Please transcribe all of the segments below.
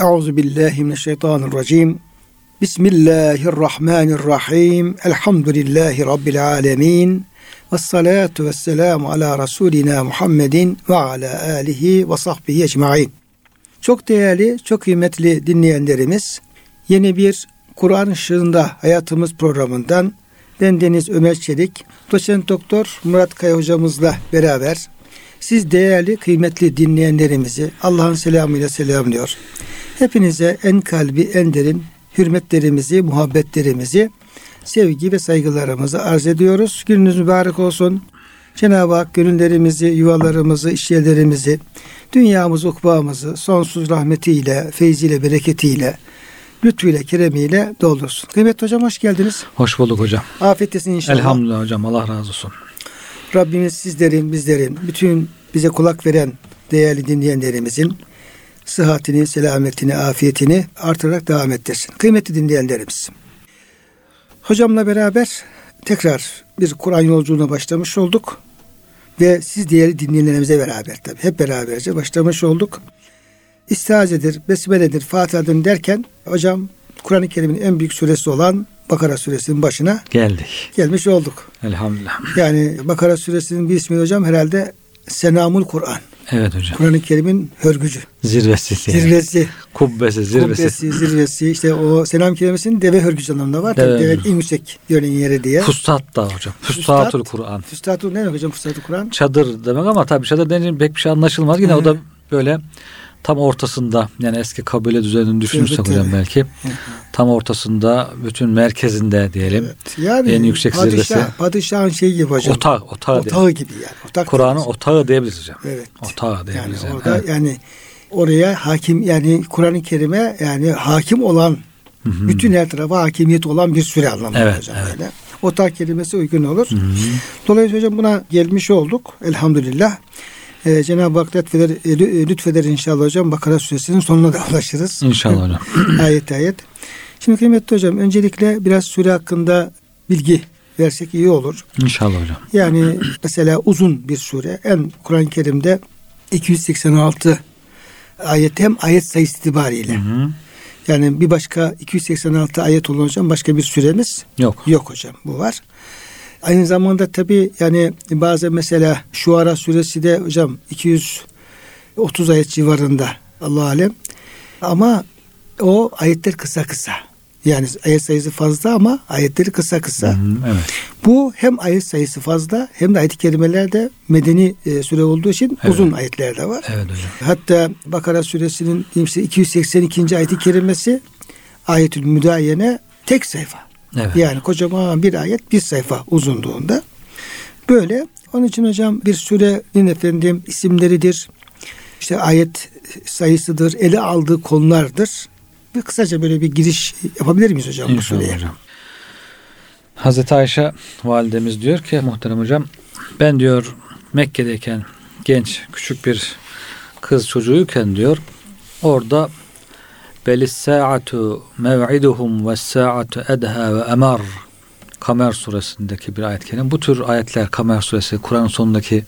Euzu billahi mineşşeytanirracim. Bismillahirrahmanirrahim. Elhamdülillahi rabbil alamin. Ves salatu vesselamu ala rasulina Muhammedin ve ala alihi ve sahbihi ecmaîn. Çok değerli, çok kıymetli dinleyenlerimiz, yeni bir Kur'an ışığında hayatımız programından ben Deniz Ömer Çelik, doçent doktor Murat Kaya hocamızla beraber siz değerli, kıymetli dinleyenlerimizi Allah'ın selamıyla selamlıyor. Hepinize en kalbi, en derin hürmetlerimizi, muhabbetlerimizi, sevgi ve saygılarımızı arz ediyoruz. Gününüz mübarek olsun. Cenab-ı Hak gönüllerimizi, yuvalarımızı, işyerlerimizi, dünyamızı, ukbağımızı sonsuz rahmetiyle, feyziyle, bereketiyle, lütfuyla, keremiyle doldursun. Kıymetli hocam hoş geldiniz. Hoş bulduk hocam. Afiyettesin inşallah. Elhamdülillah hocam. Allah razı olsun. Rabbimiz sizlerin, bizlerin, bütün bize kulak veren değerli dinleyenlerimizin sıhhatini, selametini, afiyetini artırarak devam ettirsin. Kıymetli dinleyenlerimiz. Hocamla beraber tekrar bir Kur'an yolculuğuna başlamış olduk. Ve siz diğer dinleyenlerimize beraber tabi hep beraberce başlamış olduk. İstihazedir, besmeledir, Fatiha'dır derken hocam Kur'an-ı Kerim'in en büyük suresi olan Bakara suresinin başına geldik. Gelmiş olduk. Elhamdülillah. Yani Bakara suresinin bir ismi hocam herhalde Senamul Kur'an. Evet hocam. Kur'an-ı Kerim'in hörgücü. Zirvesi. Yani. Zirvesi. Kubbesi, zirvesi. Kubbesi, zirvesi. İşte o selam kelimesinin deve hörgücü anlamında var. Deve, deve en yüksek yönenin yeri diye. Fustat da hocam. Fustatul Kur'an. Fustatul ne demek hocam Fustatul Kur'an? Çadır demek ama tabii çadır denince pek bir şey anlaşılmaz. Yine Hı. o da böyle tam ortasında yani eski kabile düzenini düşünürsek evet, hocam belki tam ortasında bütün merkezinde diyelim. Evet. Yani en yüksek padişah, zirvesi. Padişahın şeyi gibi hocam. Otağı, otağı, otağı gibi yani. Kur'an'ın otağı diyebiliriz hocam. Evet. Otağı diyebiliriz. Yani orada evet. yani oraya hakim yani Kur'an-ı Kerim'e yani hakim olan Hı-hı. bütün her tarafa hakimiyet olan bir süre anlamında evet, hocam evet. böyle. Otak kelimesi uygun olur. Hı-hı. Dolayısıyla hocam buna gelmiş olduk. Elhamdülillah. Ee, Cenab-ı Hak lütfeder, e, lütfeder inşallah hocam. Bakara suresinin sonuna da ulaşırız. İnşallah hocam. ayet ayet. Şimdi kıymetli hocam öncelikle biraz sure hakkında bilgi versek iyi olur. İnşallah hocam. Yani mesela uzun bir sure. En Kur'an-ı Kerim'de 286 ayet hem ayet sayısı itibariyle. Hı hı. Yani bir başka 286 ayet olan hocam başka bir süremiz yok. Yok hocam bu var. Aynı zamanda tabi yani bazen mesela Şuara suresi de hocam 230 ayet civarında Allah alem. Ama o ayetler kısa kısa. Yani ayet sayısı fazla ama ayetleri kısa kısa. Hı hı, evet. Bu hem ayet sayısı fazla hem de ayet-i kerimelerde medeni e, süre olduğu için evet. uzun ayetler de var. Evet hocam. Hatta Bakara suresinin işte 282. ayet-i kerimesi ayetül müdayene tek sayfa. Evet. Yani kocaman bir ayet bir sayfa uzunluğunda. Böyle onun için hocam bir surenin efendim isimleridir. İşte ayet sayısıdır, ele aldığı konulardır. Bir kısaca böyle bir giriş yapabilir miyiz hocam İnşallah bu sureye? Hocam. Hazreti Ayşe validemiz diyor ki muhterem hocam ben diyor Mekke'deyken genç küçük bir kız çocuğuyken diyor orada belis saatu mev'iduhum ve saatu edha ve emar Kamer suresindeki bir ayet kerim. Bu tür ayetler Kamer suresi Kur'an'ın sonundaki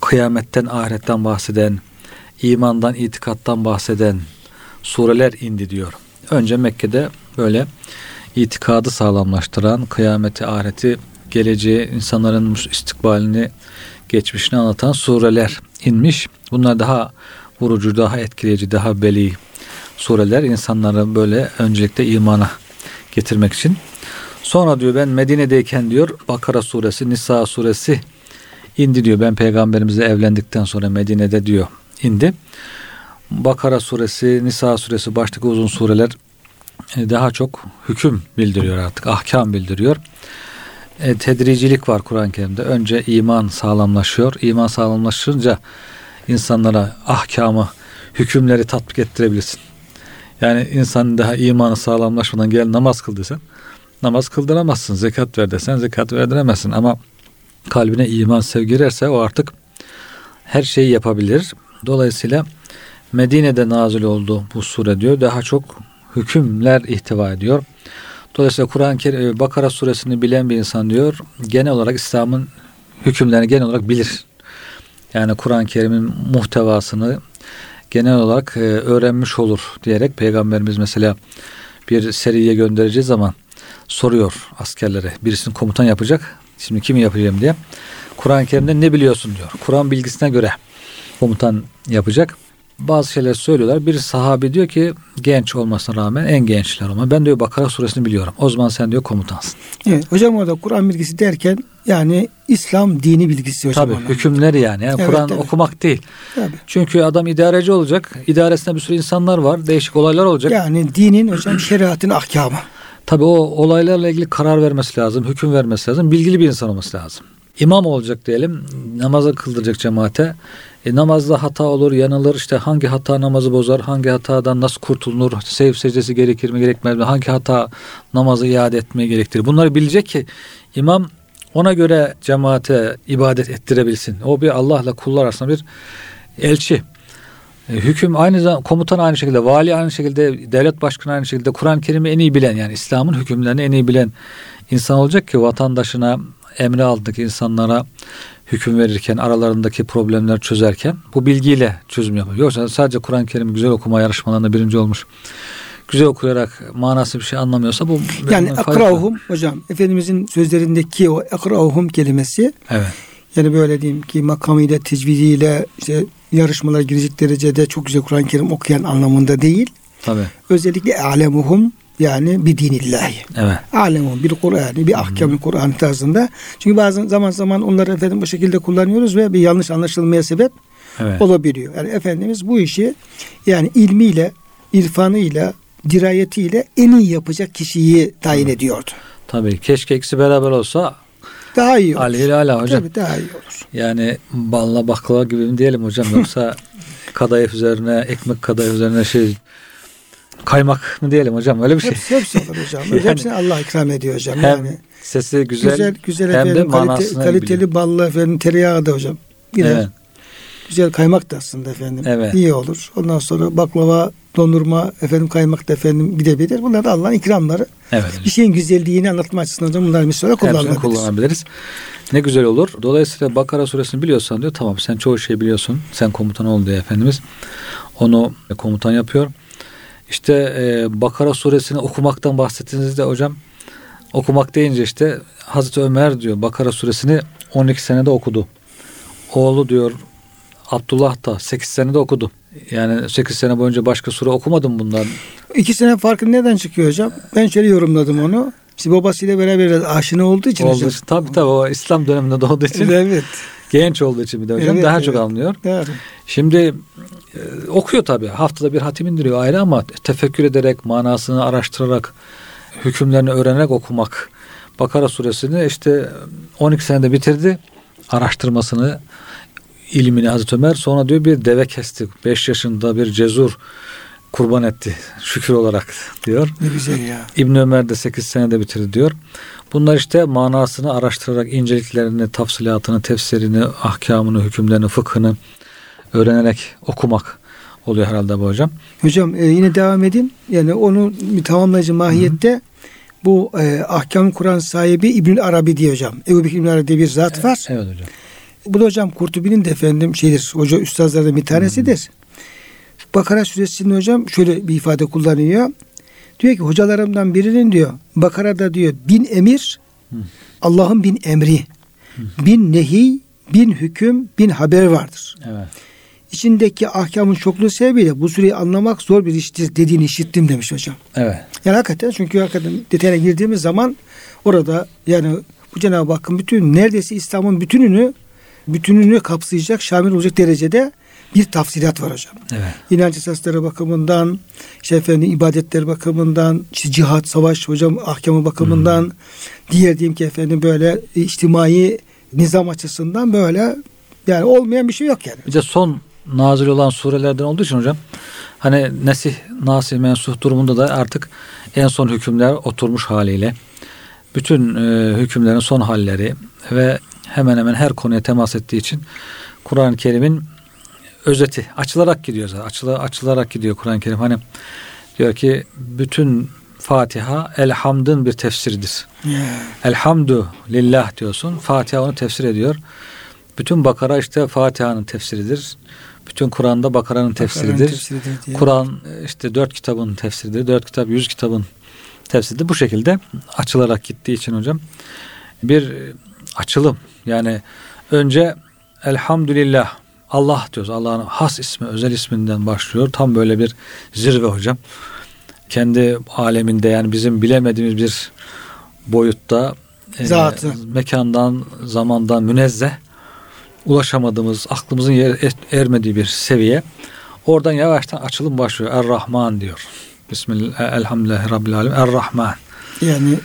kıyametten, ahiretten bahseden, imandan, itikattan bahseden sureler indi diyor. Önce Mekke'de böyle itikadı sağlamlaştıran, kıyameti, ahireti, geleceği, insanların istikbalini, geçmişini anlatan sureler inmiş. Bunlar daha vurucu, daha etkileyici, daha beli sureler insanları böyle öncelikle imana getirmek için. Sonra diyor ben Medine'deyken diyor Bakara suresi, Nisa suresi indi diyor. Ben peygamberimizle evlendikten sonra Medine'de diyor indi. Bakara suresi, Nisa suresi baştaki uzun sureler e, daha çok hüküm bildiriyor artık, ahkam bildiriyor. E, tedricilik var Kur'an-ı Kerim'de. Önce iman sağlamlaşıyor. İman sağlamlaşınca insanlara ahkamı, hükümleri tatbik ettirebilirsin. Yani insanın daha imanı sağlamlaşmadan gel namaz kıl desen namaz kıldıramazsın. Zekat ver desen zekat verdiremezsin. Ama kalbine iman sevgi girerse o artık her şeyi yapabilir. Dolayısıyla Medine'de nazil oldu bu sure diyor. Daha çok hükümler ihtiva ediyor. Dolayısıyla Kur'an-ı Kerim e, Bakara suresini bilen bir insan diyor genel olarak İslam'ın hükümlerini genel olarak bilir. Yani Kur'an-ı Kerim'in muhtevasını genel olarak e, öğrenmiş olur diyerek peygamberimiz mesela bir seriye göndereceği zaman soruyor askerlere. Birisini komutan yapacak. Şimdi kimi yapacağım diye. Kur'an-ı Kerim'de ne biliyorsun diyor. Kur'an bilgisine göre komutan yapacak. Bazı şeyler söylüyorlar. Bir sahabi diyor ki genç olmasına rağmen en gençler ama ben diyor Bakara suresini biliyorum. O zaman sen diyor komutansın. Evet, hocam orada Kur'an bilgisi derken yani İslam dini bilgisi hocam. Tabii ona. hükümleri yani. yani Evet, Kur'an okumak değil. Tabii. Çünkü adam idareci olacak. İdaresinde bir sürü insanlar var. Değişik olaylar olacak. Yani dinin hocam şeriatın ahkamı. Tabii o olaylarla ilgili karar vermesi lazım, hüküm vermesi lazım. Bilgili bir insan olması lazım. İmam olacak diyelim, namazı kıldıracak cemaate. E, namazda hata olur, yanılır. İşte hangi hata namazı bozar, hangi hatadan nasıl kurtulunur, sev secdesi gerekir mi, gerekmez mi, hangi hata namazı iade etmeye gerektirir. Bunları bilecek ki imam ona göre cemaate ibadet ettirebilsin. O bir Allah'la kullar arasında bir elçi. E, Hüküm aynı zamanda komutan aynı şekilde, vali aynı şekilde, devlet başkanı aynı şekilde Kur'an-ı Kerim'i en iyi bilen yani İslam'ın hükümlerini en iyi bilen insan olacak ki vatandaşına emri altındaki insanlara hüküm verirken aralarındaki problemler çözerken bu bilgiyle çözüm yapıyor. Yoksa sadece Kur'an-ı Kerim'i güzel okuma yarışmalarında birinci olmuş. Güzel okuyarak manası bir şey anlamıyorsa bu Yani akrauhum hocam Efendimizin sözlerindeki o akrauhum kelimesi Evet. yani böyle diyeyim ki makamıyla tecvidiyle işte yarışmalara girecek derecede çok güzel Kur'an-ı Kerim okuyan anlamında değil. Tabii. Özellikle alemuhum yani bir dinillahi. Evet. Alemuhum bir Kur'an'ı bir ahkamı Kur'an tarzında. Çünkü bazen zaman zaman onları efendim bu şekilde kullanıyoruz ve bir yanlış anlaşılmaya sebep Evet. olabiliyor. Yani Efendimiz bu işi yani ilmiyle, irfanıyla, dirayetiyle en iyi yapacak kişiyi tayin ediyordu. Tabii. Keşke ikisi beraber olsa Daha iyi olur. Ali ala hocam. Tabii daha iyi olur. Yani balla baklava gibi mi diyelim hocam yoksa kadayıf üzerine ekmek kadayıf üzerine şey kaymak mı diyelim hocam öyle bir şey. Hepsi, hepsi olur hocam. Yani- Hepsini Allah ikram ediyor hocam. Hem yani sesi güzel, güzel güzel, hem de efendim kalite, manasını kaliteli biliyor. ballı efendim tereyağı da hocam. Gider. Evet. Güzel kaymak da aslında efendim. Evet. İyi olur. Ondan sonra baklava, dondurma, efendim kaymak da efendim gidebilir. Bunlar da Allah'ın ikramları. Evet. Bir şeyin güzelliğini anlatma açısından hocam bunlar misal kullanılabilir. kullanabiliriz. Ne güzel olur. Dolayısıyla Bakara suresini biliyorsan diyor tamam sen çoğu şeyi biliyorsun. Sen komutan ol diyor Efendimiz. Onu komutan yapıyor. İşte e, Bakara suresini okumaktan bahsettiğinizde hocam okumak deyince işte Hazreti Ömer diyor Bakara suresini 12 senede okudu. Oğlu diyor Abdullah da 8 senede okudu. Yani 8 sene boyunca başka sure okumadım bundan. İkisinin farkı neden çıkıyor hocam? Ben şöyle yorumladım onu. İşte babasıyla beraber aşina olduğu için Olduğu hocam. tabii tabii o İslam döneminde doğduğu için Evet. Genç olduğu için bir de hocam Evet, daha evet. çok anlıyor. Doğru. Şimdi e, okuyor tabii. Haftada bir hatim indiriyor ayrı ama tefekkür ederek, manasını araştırarak, hükümlerini öğrenerek okumak. Bakara suresini işte 12 senede bitirdi. Araştırmasını, ilmini Hazreti Ömer. Sonra diyor bir deve kesti. 5 yaşında bir cezur kurban etti. Şükür olarak diyor. Ne güzel ya. İbn Ömer de 8 senede bitirdi diyor. Bunlar işte manasını araştırarak inceliklerini, tafsilatını, tefsirini, ahkamını, hükümlerini, fıkhını öğrenerek okumak oluyor herhalde bu hocam. Hocam e, yine devam edeyim. Yani onu bir tamamlayıcı mahiyette bu e, ahkam Kur'an sahibi İbnül Arabi diye hocam. Ebu Bekir İbnül Arabi diye bir zat var. Evet hocam. Bu da hocam Kurtubi'nin de efendim şeydir. Hoca üstazlardan bir tanesidir. Bakara suresinde hocam şöyle bir ifade kullanıyor. Diyor ki hocalarımdan birinin diyor Bakara'da diyor bin emir Allah'ın bin emri bin nehi bin hüküm bin haber vardır. Evet. İçindeki ahkamın çokluğu sebebiyle bu sureyi anlamak zor bir iştir dediğini işittim demiş hocam. Evet. Yani hakikaten çünkü hakikaten detayına girdiğimiz zaman orada yani bu Cenab-ı Hakk'ın bütün neredeyse İslam'ın bütününü bütününü kapsayacak, şamil olacak derecede bir tafsilat var hocam. Evet. İnanç esasları bakımından, işte efendim ibadetler bakımından, işte cihat, savaş hocam ahkamı bakımından, diğer diyeyim ki efendim böyle içtimai nizam açısından böyle yani olmayan bir şey yok yani. Bir de son nazil olan surelerden olduğu için hocam hani nesih, nasih, mensuh durumunda da artık en son hükümler oturmuş haliyle bütün e, hükümlerin son halleri ve hemen hemen her konuya temas ettiği için Kur'an-ı Kerim'in özeti açılarak gidiyor zaten. Açıla, açılarak gidiyor Kur'an-ı Kerim. Hani diyor ki bütün Fatiha elhamdın bir tefsiridir. Elhamdü lillah diyorsun. Fatiha onu tefsir ediyor. Bütün Bakara işte Fatiha'nın tefsiridir. Bütün Kur'an'da Bakara'nın tefsiridir. tefsiridir. Kur'an işte dört kitabın tefsiridir. Dört kitap, yüz kitabın tefsiridir. Bu şekilde açılarak gittiği için hocam bir açılım. Yani önce elhamdülillah Allah diyoruz. Allah'ın has ismi, özel isminden başlıyor. Tam böyle bir zirve hocam. Kendi aleminde yani bizim bilemediğimiz bir boyutta e, Zatı. mekandan, zamandan münezzeh ulaşamadığımız, aklımızın yer, ermediği bir seviye. Oradan yavaştan açılım başlıyor. Er-Rahman diyor. Bismillah, elhamdülillahi rabbil alemin. Er-Rahman. Yani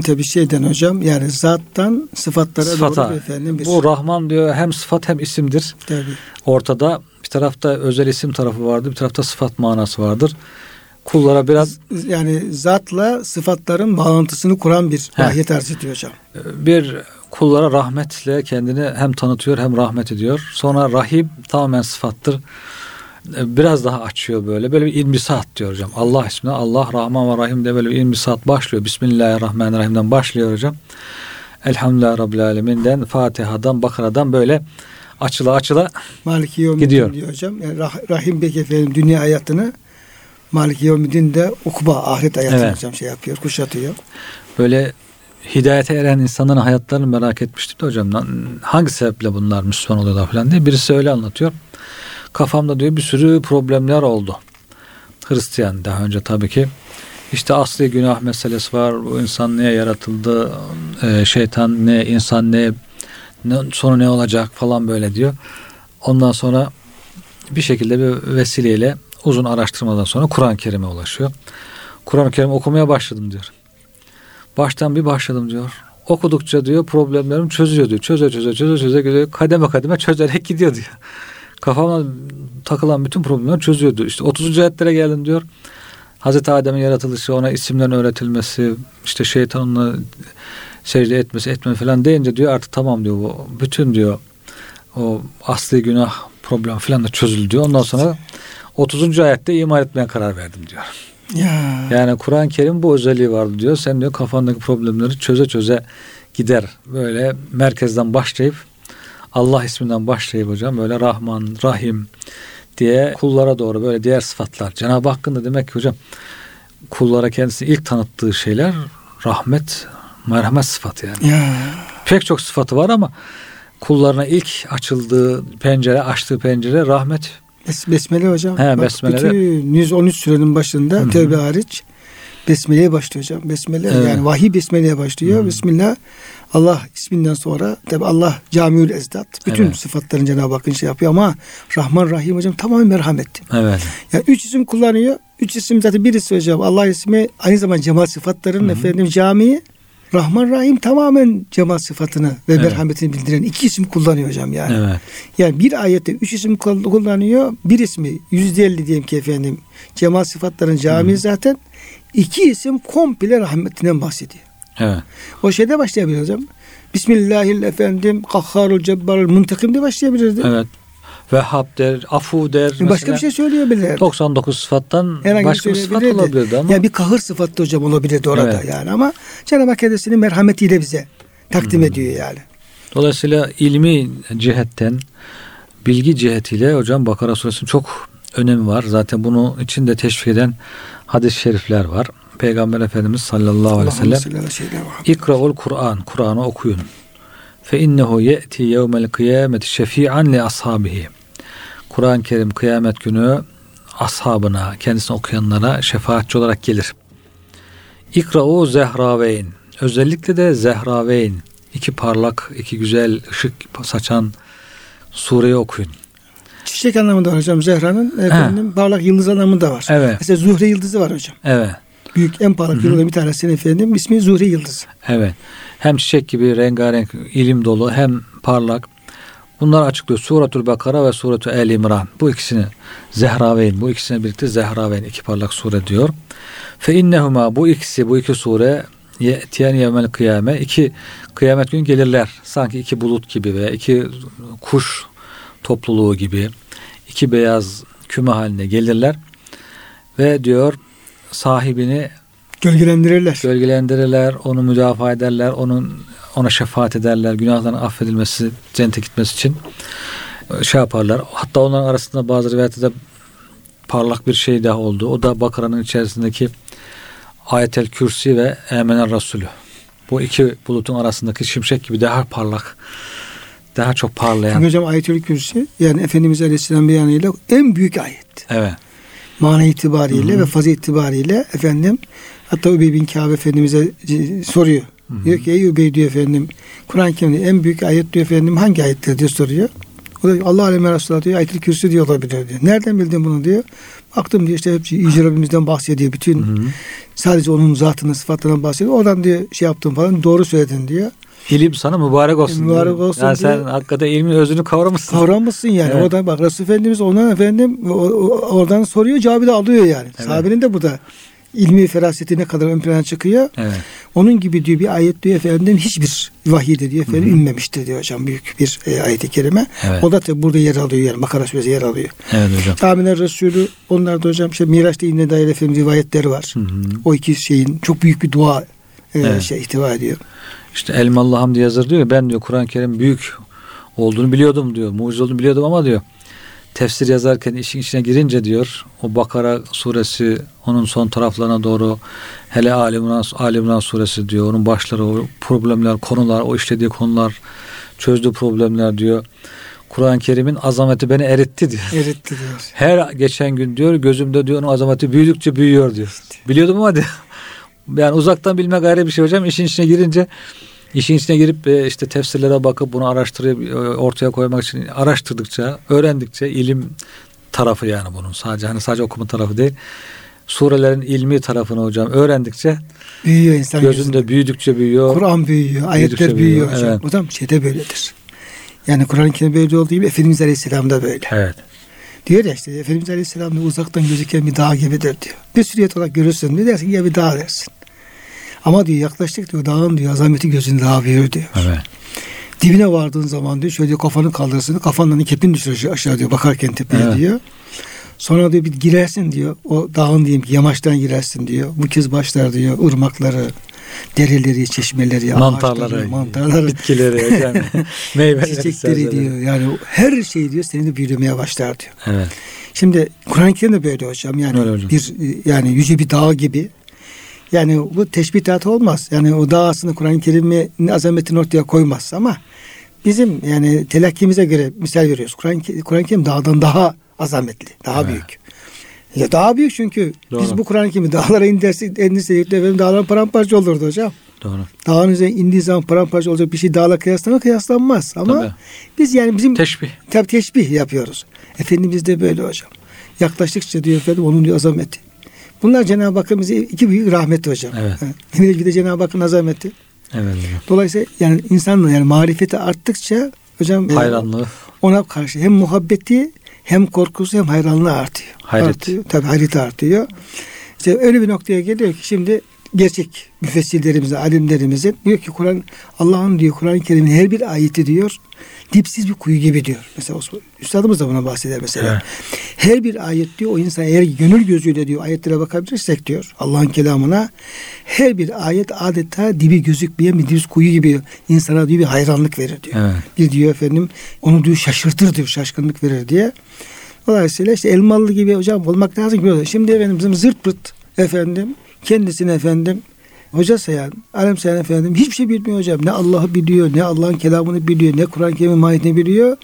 tabi şeyden hocam yani zattan sıfatlara Sıfata. doğru efendim bir Bu Rahman diyor hem sıfat hem isimdir. tabii. Ortada bir tarafta özel isim tarafı vardır, bir tarafta sıfat manası vardır. Kullara biraz yani zatla sıfatların bağlantısını kuran bir He. mahiyet arz ediyor hocam. bir kullara rahmetle kendini hem tanıtıyor hem rahmet ediyor. Sonra Rahim tamamen sıfattır. Biraz daha açıyor böyle. Böyle bir ilmisat diyor hocam. Allah ismine Allah Rahman ve Rahim de böyle bir ilmisat başlıyor. Bismillahirrahmanirrahim'den başlıyor hocam. Elhamdülillah Rabbil Alemin'den Fatiha'dan Bakara'dan böyle açıla açıla Maliki Yevmiddin Gidiyor. diyor hocam. Yani Rah- Rahim Bey efendim dünya hayatını Maliki Yevmiddin de ukuba ahiret hayatını Evet. hocam şey yapıyor, kuşatıyor. böyle hidayete eren insanların hayatlarını merak etmiştim de hocam. Hangi sebeple bunlar Müslüman oluyorlar falan diye. Birisi öyle anlatıyor. Kafamda diyor bir sürü problemler oldu. Hristiyan daha önce tabii ki. İşte asli günah meselesi var. Bu insan niye yaratıldı? Ee, şeytan ne? insan ne? ne? Sonu ne olacak falan böyle diyor. Ondan sonra bir şekilde bir vesileyle uzun araştırmadan sonra Kur'an-ı Kerim'e ulaşıyor. Kur'an-ı Kerim okumaya başladım diyor. Baştan bir başladım diyor. Okudukça diyor problemlerim çözüyor diyor. Çöze çöze çöze çöze gidiyor. Kademe kademe çözerek gidiyor diyor. Kafama takılan bütün problemleri çözüyordu. İşte 30. ayetlere geldim diyor. Hazreti Adem'in yaratılışı, ona isimlerin öğretilmesi, işte şeytanın secde etmesi, etme falan deyince diyor artık tamam diyor. Bu, bütün diyor o asli günah problem falan da çözüldü diyor. Ondan sonra 30. ayette iman etmeye karar verdim diyor. Ya. Yani Kur'an-ı Kerim bu özelliği vardı diyor. Sen diyor kafandaki problemleri çöze çöze gider. Böyle merkezden başlayıp Allah isminden başlayıp hocam böyle Rahman, Rahim diye kullara doğru böyle diğer sıfatlar. Cenab-ı Hakk'ın da demek ki hocam kullara kendisini ilk tanıttığı şeyler rahmet, merhamet sıfatı yani. Ya. Pek çok sıfatı var ama kullarına ilk açıldığı pencere, açtığı pencere rahmet. Bes- Besmele hocam. He, Bak, besmele. Bütün 113 sürenin başında Hı hı. tövbe hariç Besmele'ye başlıyor hocam. Besmele Evet. yani vahiy Besmele'ye başlıyor. Hı. Bismillah Allah isminden sonra tabi Allah camiül ezdat. Bütün Evet. sıfatların Cenab-ı Hakk'ın şey yapıyor ama Rahman Rahim hocam tamamen merhametli. Evet. Yani üç isim kullanıyor. Üç isim zaten birisi hocam Allah ismi aynı zamanda cemal sıfatlarının Hı hı. efendim camii. Rahman Rahim tamamen cemal sıfatını ve Evet. merhametini bildiren iki isim kullanıyor hocam yani. Evet. Yani bir ayette üç isim kul- kullanıyor. Bir ismi yüzde elli diyelim ki efendim. Cemal sıfatların camii zaten. iki isim komple rahmetinden bahsediyor. Evet. O şeyde başlayabilir hocam. Bismillahil efendim kahharul cebbarul muntakim de başlayabilirdi. Evet. Vehhab der, afu der. Başka mesela. bir şey söyleyebilir. 99 sıfattan Herhangi başka bir şey sıfat olabilirdi ama. Yani bir kahır sıfatı hocam olabilirdi orada Evet. yani ama Cenab-ı Hak kendisini merhametiyle bize takdim ediyor yani. Dolayısıyla ilmi cihetten, bilgi cihetiyle hocam Bakara suresinin çok önemi var. Zaten bunu içinde teşvik eden hadis-i şerifler var. Peygamber Efendimiz sallallahu aleyhi ve sellem. İkraul Kur'an, Kur'an'ı okuyun. Fe innehu ye'ti yevmel kıyameti şefi'an li ashabihi. Kur'an-ı Kerim kıyamet günü ashabına, kendisini okuyanlara şefaatçi olarak gelir. İkra'u zehraveyn. Özellikle de zehraveyn. iki parlak, iki güzel ışık saçan sureyi okuyun. Çiçek anlamında var hocam Zehra'nın efendim parlak yıldız anlamında var. Evet. Mesela Zuhre yıldızı var hocam. Evet. Büyük en parlak yıldızın bir tanesinin efendim ismi Zuhre yıldızı. Evet. Hem çiçek gibi rengarenk, ilim dolu hem parlak. Bunlar açıklıyor. Suratul Bakara ve Suratul El İmran. Bu ikisini Zehraveyn, bu ikisini birlikte Zehraveyn iki parlak sure diyor. Fe innehuma bu ikisi, bu iki sure yetiyen yevmel kıyame iki kıyamet günü gelirler. Sanki iki bulut gibi veya iki kuş topluluğu gibi iki beyaz küme haline gelirler ve diyor sahibini Gölgelendirirler. gölgelendirirler, onu müdafaa ederler, onun ona şefaat ederler, günahların affedilmesi, cennete gitmesi için. şey yaparlar. Hatta onların arasında bazı rivayetlerde parlak bir şey daha oldu. O da Bakara'nın içerisindeki Ayetel Kürsi ve Emener Resulü. Bu iki bulutun arasındaki şimşek gibi daha parlak, daha çok parlayan. Hocam Ayetül Kürsi yani Efendimiz Aleyhisselam beyanıyla en büyük ayet. Evet. Mana itibariyle Hı-hı. ve fazı itibariyle efendim hatta Übey bin Kâb Efendimiz'e soruyor. Hı-hı. Diyor ki ey Übey diyor efendim Kur'an-ı Kerim'de en büyük ayet diyor efendim hangi ayettir diye soruyor. O da Allah aleyhi Resulullah diyor Ayetül Kürsi diyor olabilir diyor. Nereden bildin bunu diyor. Baktım diyor işte hep Yüce Rabbimizden bahsediyor. Bütün Hı-hı. sadece onun zatını sıfatlarından bahsediyor. Oradan diyor şey yaptım falan doğru söyledin diyor. İlim sana mübarek olsun. Mübarek olsun Ya sen diyor. hakikaten ilmin özünü kavramışsın. Kavramışsın yani. Evet. Oradan bak Resul Efendimiz ona efendim oradan soruyor cevabı da alıyor yani. Evet. Sahabenin de burada ilmi feraseti ne kadar ön plana çıkıyor. Evet. Onun gibi diyor bir ayet diyor efendim hiçbir vahiyde diyor efendim Hı hı. inmemiştir diyor hocam büyük bir e, ayet-i kerime. Evet. O da tabi burada yer alıyor yani Bakara suresi yer alıyor. Evet hocam. Tahminer Resulü onlar da hocam işte Miraç'ta inne dair efendim rivayetleri var. Hı hı. O iki şeyin çok büyük bir dua e, Evet. şey ihtiva ediyor. İşte Elmalı Hamdi yazır diyor ya, ben diyor Kur'an-ı Kerim büyük olduğunu biliyordum diyor. Mucize olduğunu biliyordum ama diyor tefsir yazarken işin içine girince diyor o Bakara suresi onun son taraflarına doğru hele Ali İmran, Ali İmran suresi diyor onun başları o problemler konular o işlediği konular çözdüğü problemler diyor. Kur'an-ı Kerim'in azameti beni eritti diyor. Eritti diyor. Her geçen gün diyor gözümde diyor onun azameti büyüdükçe büyüyor diyor. Biliyordum ama diyor. Yani uzaktan bilmek ayrı bir şey hocam. İşin içine girince işin içine girip e, işte tefsirlere bakıp bunu araştırıp e, ortaya koymak için araştırdıkça, öğrendikçe ilim tarafı yani bunun sadece hani sadece okuma tarafı değil. Surelerin ilmi tarafını hocam öğrendikçe Büyüyor insan gözünde. gözünde büyüdükçe büyüyor. Kur'an büyüyor, ayetler büyüyor, büyüyor, hocam. evet. Hocam şeyde böyledir. Yani Kur'an-ı Kerim böyle olduğu gibi Efendimiz Aleyhisselam da böyle. Evet. Diyor ya işte Efendimiz Aleyhisselam uzaktan gözüken bir dağ gibidir diyor. Bir süriyet olarak görürsün diyor dersin ya bir dağ dersin. Ama diyor yaklaştık diyor dağın diyor azameti gözünde daha büyür diyor. Evet. Dibine vardığın zaman diyor şöyle diyor, kafanı kaldırırsın kafandan kepin düşür aşağı- aşağı diyor bakarken tepeye Evet. diyor. Sonra diyor bir girersin diyor o dağın diyeyim ki yamaçtan girersin diyor. Bu kez başlar diyor ırmakları, dereleri, çeşmeleri, Mantarları, ağaçları, mantarları, bitkileri, yani meyveleri, çiçekleri diyor. Yani her şey diyor seni de büyümeye başlar diyor. Evet. Şimdi Kur'an-ı Kerim de böyle hocam. Yani Öyle hocam. bir yani yüce bir dağ gibi. Yani bu teşbihat olmaz. Yani o dağ aslında Kur'an-ı Kerim'in azametini ortaya koymaz ama bizim yani telakkimize göre misal veriyoruz. Kur'an-ı Kur'an-ı Kerim dağdan daha azametli, daha Evet. büyük. Ya daha büyük çünkü Doğru. biz bu Kur'an-ı Kerim'i dağlara indirsek, indirsek efendim dağlar paramparça olurdu hocam. Doğru. Dağın üzerine indiği zaman paramparça olacak bir şey dağla kıyaslama kıyaslanmaz. Ama Tabii. biz yani bizim Teşbih. Tabi teşbih yapıyoruz. Efendimiz de böyle hocam. Yaklaştıkça diyor efendim onun diyor azameti. Bunlar Cenab-ı Hakk'ın bize iki büyük rahmeti hocam. Evet. Ha, Bir de Cenab-ı Hakk'ın azameti. Evet hocam. Dolayısıyla yani insanın yani marifeti arttıkça hocam e, Hayranlığı. ona karşı hem muhabbeti hem korkusu hem hayranlığı artıyor. Hayret. Artıyor. Tabii hayreti artıyor. İşte öyle bir noktaya geliyor ki şimdi gerçek müfessirlerimizin, alimlerimizin diyor ki Kur'an Allah'ın diyor Kur'an-ı Kerim'in her bir ayeti diyor dipsiz bir kuyu gibi diyor. Mesela Osman, Üstadımız da buna bahseder mesela. Evet. Her bir ayet diyor o insan eğer gönül gözüyle diyor ayetlere bakabilirsek diyor Allah'ın kelamına her bir ayet adeta dibi gözükmeyen bir dipsiz kuyu gibi insana diyor bir hayranlık verir diyor. Evet. Bir diyor efendim onu diyor şaşırtır diyor şaşkınlık verir diye. Dolayısıyla işte elmalı gibi hocam olmak lazım. Şimdi efendim bizim zırt pırt efendim kendisini efendim hoca sayan, alem sayan efendim hiçbir şey bilmiyor hocam. Ne Allah'ı biliyor, ne Allah'ın kelamını biliyor, ne Kur'an-ı Kerim'in mahiyetini biliyor.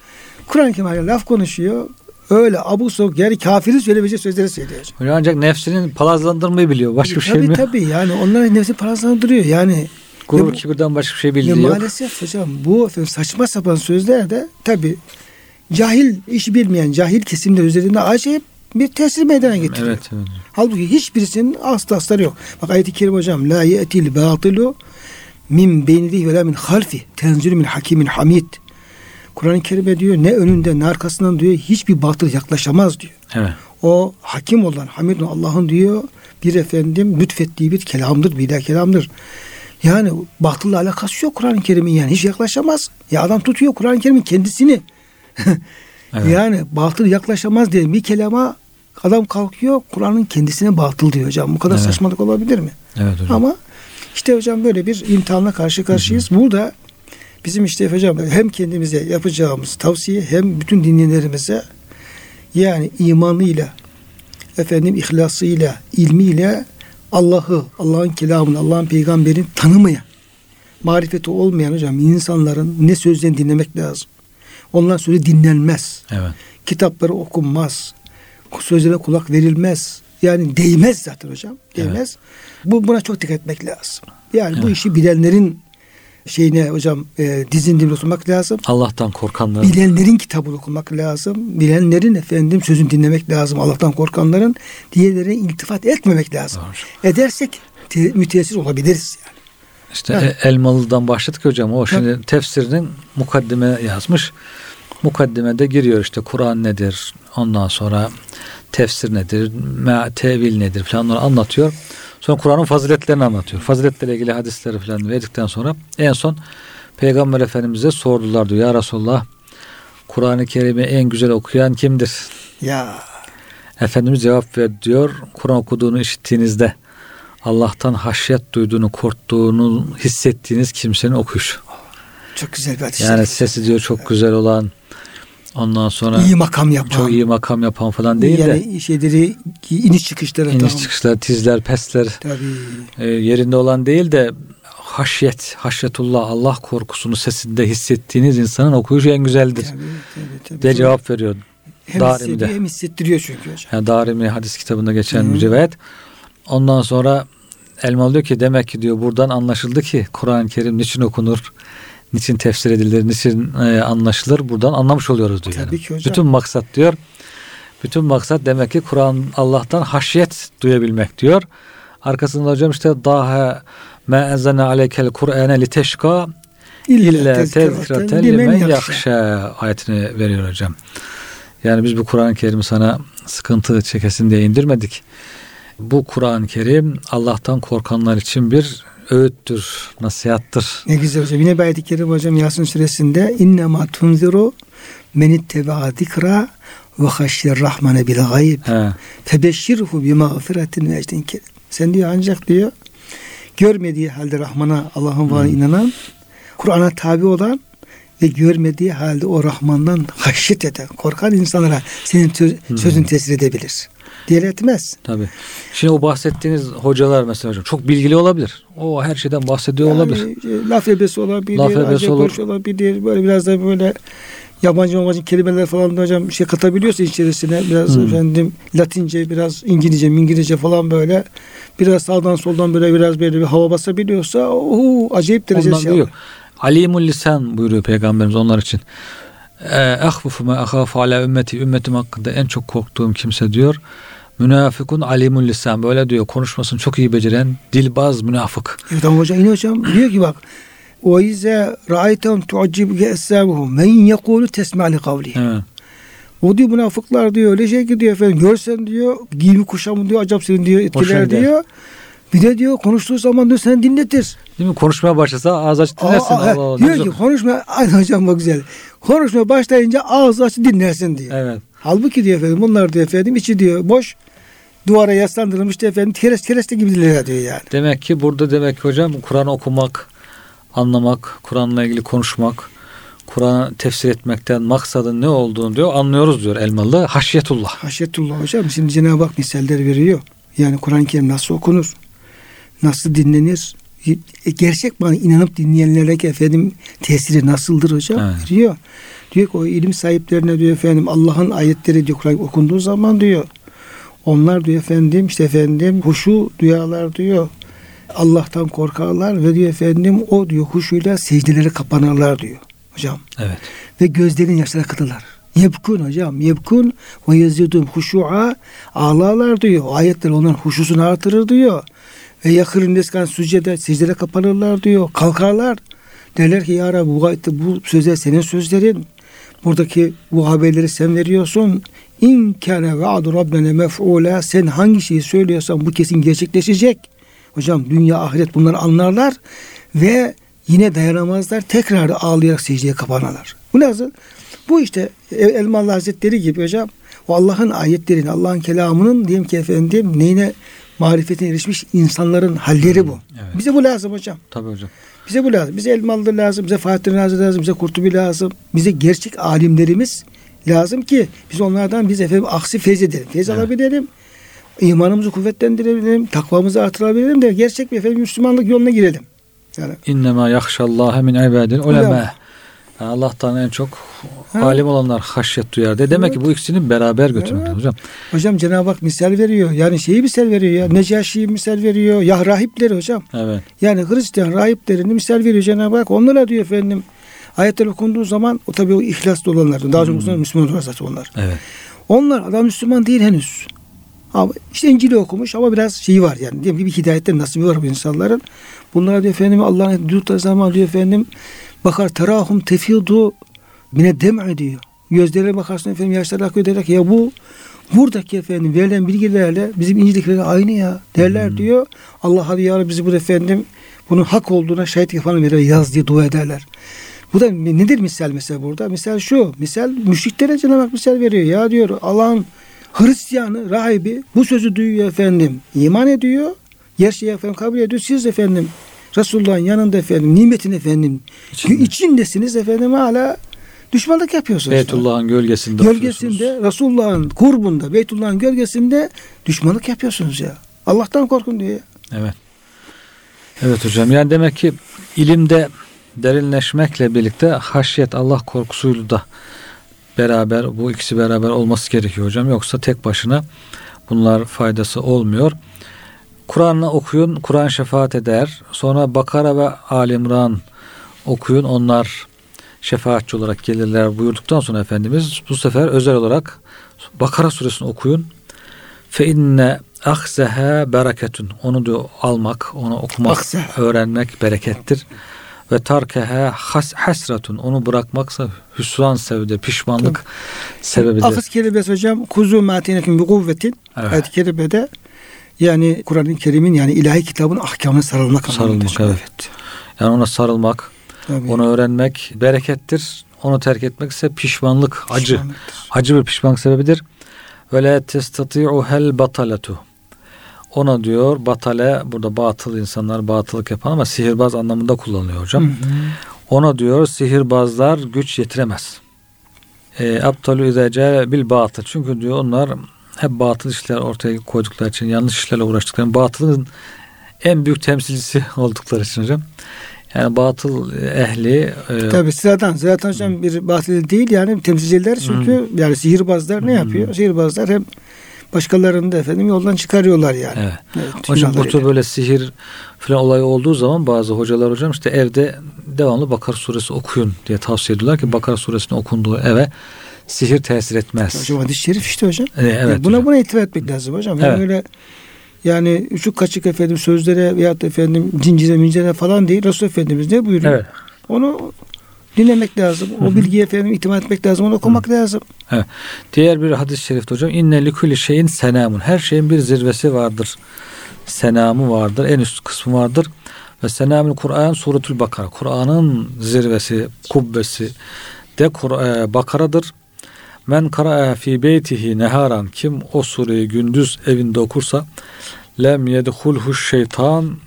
Kur'an-ı Kerim'e laf konuşuyor. Öyle abuk sabuk yani kafirin söylemeyeceği sözleri söylüyor. hocam. Ancak nefsinin palazlandırmayı biliyor. Başka bir şey tabii bilmiyor. tabii yani onların nefsi paraslandırıyor yani. Gurur kibirden başka bir şey bildiği yok. maalesef hocam bu saçma sapan sözler de tabi cahil, işi bilmeyen cahil kesimler üzerinde acayip bir tesir meydana getiriyor. Evet, evet. Halbuki hiçbirisinin aslı asları yok. Bak ayet-i kerime hocam la ye'til batilu min beynihi ve la min halfi tenzülü min hakimin hamid. Kur'an-ı Kerim'e diyor ne önünde ne arkasından diyor hiçbir batıl yaklaşamaz diyor. Evet. O hakim olan Hamid Allah'ın diyor bir efendim lütfettiği bir kelamdır, bir kelamdır. Yani batılla alakası yok Kur'an-ı Kerim'in yani hiç yaklaşamaz. Ya adam tutuyor Kur'an-ı Kerim'in kendisini. Evet. Yani batıl yaklaşamaz diye bir kelama adam kalkıyor Kur'an'ın kendisine batıl diyor hocam. Bu kadar Evet. saçmalık olabilir mi? Evet hocam. Ama işte hocam böyle bir imtihanla karşı karşıyayız. Burada Bizim işte hocam hem kendimize yapacağımız tavsiye hem bütün dinleyenlerimize yani imanıyla efendim ihlasıyla, ilmiyle Allah'ı, Allah'ın kelamını, Allah'ın peygamberini tanımayan, marifeti olmayan hocam insanların ne sözlerini dinlemek lazım. Ondan sözü dinlenmez. Evet. Kitapları okunmaz. Sözlere kulak verilmez. Yani değmez zaten hocam. Değmez. Bu buna çok dikkat etmek lazım. Yani bu Evet. işi bilenlerin şeyine hocam e, dizin dibine oturmak lazım. Allah'tan korkanların Bilenlerin kitabını okumak lazım. Bilenlerin efendim sözünü dinlemek lazım. Allah'tan korkanların diğerlerine iltifat etmemek lazım. Doğru. Edersek te- müteessir olabiliriz yani. İşte Evet. e- Elmalı'dan başladık hocam. O şimdi tefsirinin mukaddime yazmış. Mukaddimede giriyor işte Kur'an nedir? Ondan sonra tefsir nedir? Tevil nedir falan onları anlatıyor. Sonra Kur'an'ın faziletlerini anlatıyor. Faziletle ilgili hadisleri falan verdikten sonra en son Peygamber Efendimiz'e sordular diyor. Ya Resulallah Kur'an-ı Kerim'i en güzel okuyan kimdir? Ya Efendimiz cevap ver diyor. Kur'an okuduğunu işittiğinizde Allah'tan haşyet duyduğunu, korktuğunu hissettiğiniz kimsenin okuyuşu. çok güzel bir hadis. Yani sesi diyor çok güzel olan ondan sonra iyi makam yapan. çok iyi makam yapan falan değil de yani şeyleri iniş çıkışları iniş tamam. çıkışlar, tizler, pesler Tabii. e, yerinde olan değil de haşyet, haşyetullah, Allah korkusunu sesinde hissettiğiniz insanın okuyuşu en güzeldir Tabii, tabii, tabii. diye cevap veriyor. hem Darimi'de. hem hissettiriyor çünkü hocam. Yani Darimi hadis kitabında geçen Hı. bir rivayet. Ondan sonra Elmalı diyor ki demek ki diyor buradan anlaşıldı ki Kur'an-ı Kerim niçin okunur, niçin tefsir edilir, niçin e, anlaşılır buradan anlamış oluyoruz diyor. Tabii yani. ki hocam. Bütün maksat diyor. Bütün maksat demek ki Kur'an Allah'tan haşyet duyabilmek diyor. Arkasında hocam işte daha ma enzalna aleykel Kur'ane liteşka illa tezkireten limen yakşa ayetini veriyor hocam. Yani biz bu Kur'an-ı Kerim'i sana sıkıntı çekesin diye indirmedik. Bu Kur'an-ı Kerim Allah'tan korkanlar için bir öğüttür, nasihattır. Ne güzel hocam. Yine bir ayet-i kerim hocam Yasin suresinde innema tunziru men itteba zikra ve haşyer rahmane bil gayb febeşşirhu bi mağfiretin ve ecrin kerim. Sen diyor ancak diyor görmediği halde Rahman'a Allah'ın varlığına inanan Kur'an'a tabi olan ve görmediği halde o Rahman'dan haşyet eden, korkan insanlara senin tö- sözün tesir edebilir. Diğer etmez. tabii. Şimdi o bahsettiğiniz hocalar mesela hocam çok bilgili olabilir. O her şeyden bahsediyor olabilir. Yani, e, laf ebesi olabilir, Laf ebesi olur. olabilir. Böyle biraz da böyle yabancı yabancı kelimeler falan da hocam bir şey katabiliyorsa içerisine biraz Hmm. efendim Latince, biraz İngilizce, İngilizce falan böyle biraz sağdan soldan böyle biraz böyle bir hava basabiliyorsa o acayip derece Ondan şey yapıyor. Alimul lisan buyuruyor Peygamberimiz onlar için. Ehvufu me ahafu ala ümmeti ümmetim hakkında en çok korktuğum kimse diyor. Münafikun alimul lisan böyle diyor konuşmasını çok iyi beceren dilbaz münafık. Evet ama hocam yine hocam diyor ki bak o ize ra'aytehum tu'cibuke esabuhum men yekulu tesma li kavli. Evet. O diyor münafıklar diyor öyle şey ki diyor efendim görsen diyor giyimi kuşamı diyor acaba senin diyor etkiler diyor. Bir de diyor konuştuğu zaman diyor seni dinletir. Değil mi? Konuşmaya başlasa ağız aç dinlersin. Aa, Allah diyor ki konuşma ay hocam bak güzel. Konuşma başlayınca ağzı aç dinlersin diyor. Evet. Halbuki diyor efendim bunlar diyor efendim içi diyor boş duvara yaslandırılmış diyor efendim keres kereste gibidirler diyor yani. Demek ki burada demek ki hocam Kur'an okumak, anlamak, Kur'an'la ilgili konuşmak, Kur'an'ı tefsir etmekten maksadın ne olduğunu diyor anlıyoruz diyor Elmalı. Haşyetullah. Haşyetullah hocam şimdi Cenab-ı Hak misaller veriyor. Yani Kur'an-ı Kerim nasıl okunur? Nasıl dinlenir? E, Gerçek bana inanıp dinleyenlere ki efendim tesiri nasıldır hocam? Evet. Diyor. Diyor ki o ilim sahiplerine diyor efendim Allah'ın ayetleri diyor Kur'an okunduğu zaman diyor. Onlar diyor efendim işte efendim huşu duyarlar diyor. Allah'tan korkarlar ve diyor efendim o diyor huşuyla secdelere kapanırlar diyor hocam Evet. ve gözlerin yaşları akıtırlar. Yebkun hocam. Yebkun ve yazidum huşu'a ağlarlar diyor. O ayetler onların huşusunu artırır diyor. Ve yakırın neskan süccede secdede kapanırlar diyor. Kalkarlar. Derler ki ya Rabbi bu, bu sözler senin sözlerin. Buradaki bu haberleri sen veriyorsun. İn kâne ve'adu rabbene mef'ûlâ. Sen hangi şeyi söylüyorsan bu kesin gerçekleşecek. Hocam dünya ahiret bunları anlarlar ve yine dayanamazlar. Tekrar ağlayarak secdeye kapanırlar. Bu nasıl? Bu işte Elmalı Hazretleri gibi hocam. O Allah'ın ayetlerini, Allah'ın kelamının diyelim ki efendim neyine marifetine erişmiş insanların halleri bu. Evet. Bize bu lazım hocam. Tabii hocam. Bize bu lazım. Bize Elmalı lazım, bize Fatih Razi lazım, bize Kurtubi lazım. Bize gerçek alimlerimiz lazım ki biz onlardan biz efendim aksi feyz edelim. Feyz Evet. alabilelim. imanımızı kuvvetlendirebilelim, takvamızı artırabilelim de gerçek bir efendim Müslümanlık yoluna girelim. Yani İnnemâ yakşallâhe min ibadil Ulema. Allah'tan en çok Ha. alim olanlar haşyet duyar de. Demek ki bu ikisini beraber götürmek Evet. hocam. hocam Cenab-ı Hak misal veriyor. Yani şeyi misal veriyor ya. Necaşi'yi misal veriyor. Ya rahipleri hocam. Evet. Yani Hristiyan rahiplerini misal veriyor Cenab-ı Hak. Onlara diyor efendim ayetler okunduğu zaman o tabii o ihlaslı olanlar. Daha çok Hmm. Müslüman olan zaten onlar. Evet. Onlar adam Müslüman değil henüz. Ama işte İncil'i okumuş ama biraz şeyi var yani. Diyelim ki bir hidayetten nasibi var bu insanların. Bunlara diyor efendim Allah'ın durdukları zaman diyor efendim bakar terahum tefidu mine dem'e diyor. Gözlerine bakarsın efendim yaşlar akıyor der ki ya bu buradaki efendim verilen bilgilerle bizim İncil'dekilerle aynı ya derler Hmm. diyor. Allah hadi ya bizi bu efendim bunun hak olduğuna şahit yapalım verir yaz diye dua ederler. Bu da nedir misal mesela burada? Misal şu. Misal müşriklere Cenab-ı Hak misal veriyor. Ya diyor Allah'ın Hristiyanı, rahibi bu sözü duyuyor efendim. iman ediyor. Gerçeği efendim kabul ediyor. Siz efendim Resulullah'ın yanında efendim nimetin efendim İçinde. içindesiniz efendim hala düşmanlık yapıyorsunuz. Beytullah'ın gölgesinde oturuyorsunuz. Gölgesinde Resulullah'ın kurbunda Beytullah'ın gölgesinde düşmanlık yapıyorsunuz ya. Allah'tan korkun diyor. Evet. Evet hocam. Yani demek ki ilimde derinleşmekle birlikte haşyet Allah korkusuyla da beraber bu ikisi beraber olması gerekiyor hocam. Yoksa tek başına bunlar faydası olmuyor. Kur'an'ı okuyun. Kur'an şefaat eder. Sonra Bakara ve Ali İmran okuyun. Onlar şefaatçi olarak gelirler buyurduktan sonra Efendimiz bu sefer özel olarak Bakara suresini okuyun. Fe inne ahzeha bereketun. Onu diyor almak, onu okumak, öğrenmek berekettir. Ve tarkeha has, hasratun. Onu bırakmaksa hüsran sevde, pişmanlık sebebidir. Akız kelimesi hocam kuzu matinetin bir kuvvetin Evet. ayet-i kerimede yani Kur'an-ı Kerim'in yani ilahi kitabın ahkamına sarılmak. Sarılmak evet. Yani ona sarılmak, Tabii. onu öğrenmek berekettir. Onu terk etmek ise pişmanlık, acı. Acı bir pişmanlık sebebidir. Ve la testati'u hel bataletu. Ona diyor batale burada batıl insanlar batılık yapan ama sihirbaz anlamında kullanılıyor hocam. Hı hı. Ona diyor sihirbazlar güç yetiremez. E, Abtalu izece bil batıl. Çünkü diyor onlar hep batıl işler ortaya koydukları için yanlış işlerle uğraştıkları batılın en büyük temsilcisi oldukları için hocam. Yani batıl ehli e, Tabii sıradan. Zaten hocam bir batıl değil yani temsilciler çünkü yani sihirbazlar ne yapıyor? Sihirbazlar hem başkalarını da efendim yoldan çıkarıyorlar yani. Evet. Evet, Hocam bu tür böyle sihir falan olayı olduğu zaman bazı hocalar hocam işte evde devamlı Bakara suresi okuyun diye tavsiye ediyorlar ki Bakara suresinin okunduğu eve sihir tesir etmez. Hocam hadis-i şerif işte hocam. Ee, evet buna hocam. buna itibar etmek lazım hocam. Yani Evet. öyle yani uçuk kaçık efendim sözlere veyahut efendim cincire mincire falan değil. Resul Efendimiz ne buyuruyor? Evet. Onu dinlemek lazım. O bilgiye efendim itimat etmek lazım. Onu okumak lazım. Diğer bir hadis-i şerifte hocam inne likulli şeyin senamun. Her şeyin bir zirvesi vardır. Senamı vardır. En üst kısmı vardır. Ve senamül Kur'an suretül Bakara. Kur'an'ın zirvesi, kubbesi de Kur- e, Bakara'dır. Men kara'a fi beytihi neharan kim o sureyi gündüz evinde okursa lem yedhulhu şeytan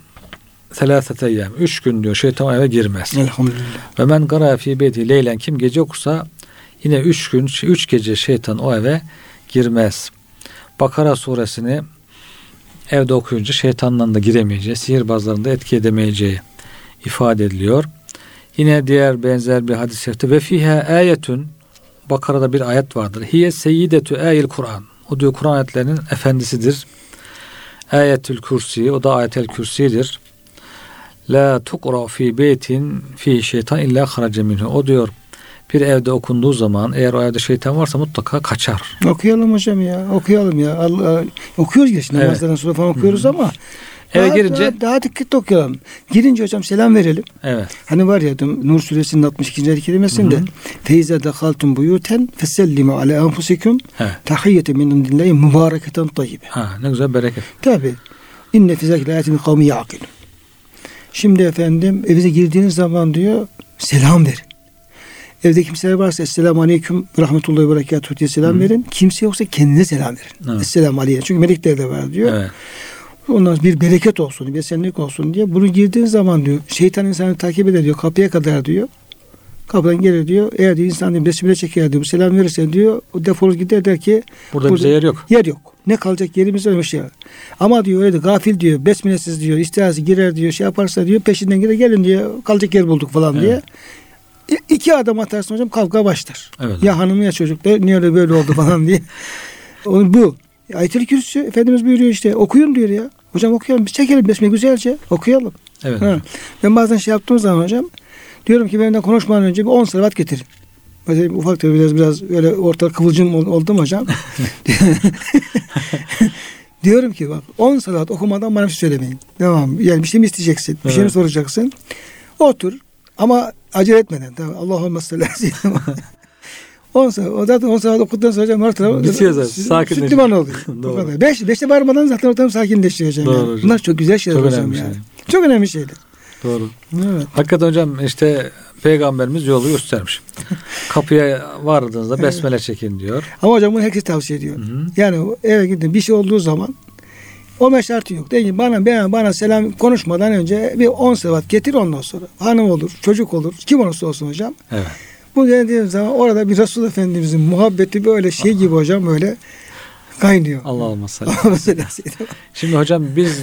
selâsete eyyam. Üç gün diyor şeytan eve girmez. Elhamdülillah. Ve men gara fi beyti leylen kim gece okursa yine üç gün, üç gece şeytan o eve girmez. Bakara suresini evde okuyunca şeytanla da giremeyeceği, sihirbazların da etki edemeyeceği ifade ediliyor. Yine diğer benzer bir hadis-i şerifte ve fiha ayetun Bakara'da bir ayet vardır. Hiye seyyidetü ayil Kur'an. O diyor Kur'an ayetlerinin efendisidir. Ayetül Kürsi, o da ayetel kürsidir. La tukra fi beytin fi şeytan illa haraca minhu. O diyor bir evde okunduğu zaman eğer o evde şeytan varsa mutlaka kaçar. Okuyalım hocam ya. Okuyalım ya. Allah, okuyoruz ya şimdi Evet. sonra falan okuyoruz ama Eve daha, girince- daha, daha dikkatli okuyalım. Girince hocam selam verelim. Evet. Hani var ya Nur suresinin 62. ayet kelimesinde Feize dehaltum buyuten fesellimu ala enfusikum tahiyyete min indillahi mübareketen tayyibe. Ha, ne güzel bereket. Tabi. İnne fizâkil ayetin kavmi yaqilun. Şimdi efendim evinize girdiğiniz zaman diyor selam verin. Evde kimseler varsa Esselamu Aleyküm Rahmetullahi ve Berekatuhu diye selam verin. Kimse yoksa kendine selam verin. Evet. Esselamu Aleyküm. Çünkü melekler de var diyor. Evet. Ondan bir bereket olsun, bir esenlik olsun diye. Bunu girdiğin zaman diyor şeytan insanı takip eder diyor kapıya kadar diyor. Kapıdan gelir diyor. Eğer diyor insan diyor besmele çeker diyor. Selam verirsen diyor. O defolur gider der ki Burada, Burada- bize yer yok. yer yok. Ne kalacak yerimiz bir şey. Ama diyor öyle de gafil diyor. Besmelesiz diyor. İstihası girer diyor. Şey yaparsa diyor peşinden gider gelin diyor. Kalacak yer bulduk falan Evet. diye. İ- İki adım atarsın hocam kavga başlar. Evet. Ya hanımı ya çocuklar niye öyle böyle oldu falan diye. Onun bu. Ayet-el Kürsü Efendimiz buyuruyor işte okuyun diyor ya. Hocam okuyalım biz çekelim besmele güzelce okuyalım. Evet. Ha. Ben bazen şey yaptığım zaman hocam diyorum ki benden konuşmadan önce bir 10 salavat getirin. Mesela ufak tabii biraz biraz öyle ortalık kıvılcım ol- oldum hocam. diyorum ki bak 10 salavat okumadan bana bir şey söylemeyin. Tamam yani bir şey mi isteyeceksin? Bir şey mi Evet. soracaksın? Otur ama acele etmeden. Tamam. Allahümme Muhammed. 10 saat, o zaten 10 saat okuduktan sonra hocam taraf Bitiyor zaten, sakinleşiyor. Süt liman oluyor. Doğru. O kadar. Beş, beşte varmadan zaten ortam sakinleşiyor hocam. Doğru yani. hocam. Bunlar çok güzel şeyler Çok hocam önemli yani. şey. Çok önemli şeyler. Doğru. Evet. Hakikaten hocam işte peygamberimiz yolu göstermiş. Kapıya vardığınızda besmele çekin diyor. Ama hocam bunu herkes tavsiye ediyor. Hı hı. Yani eve gidin bir şey olduğu zaman o meşartı yok. Değil mi? Bana, bana, bana selam konuşmadan önce bir 10 sevat getir ondan sonra. Hanım olur, çocuk olur, kim olursa olsun hocam. Evet. Bu dediğim zaman orada bir Resul Efendimizin muhabbeti böyle şey gibi hocam böyle kaynıyor. Allah. Mesela Şimdi hocam biz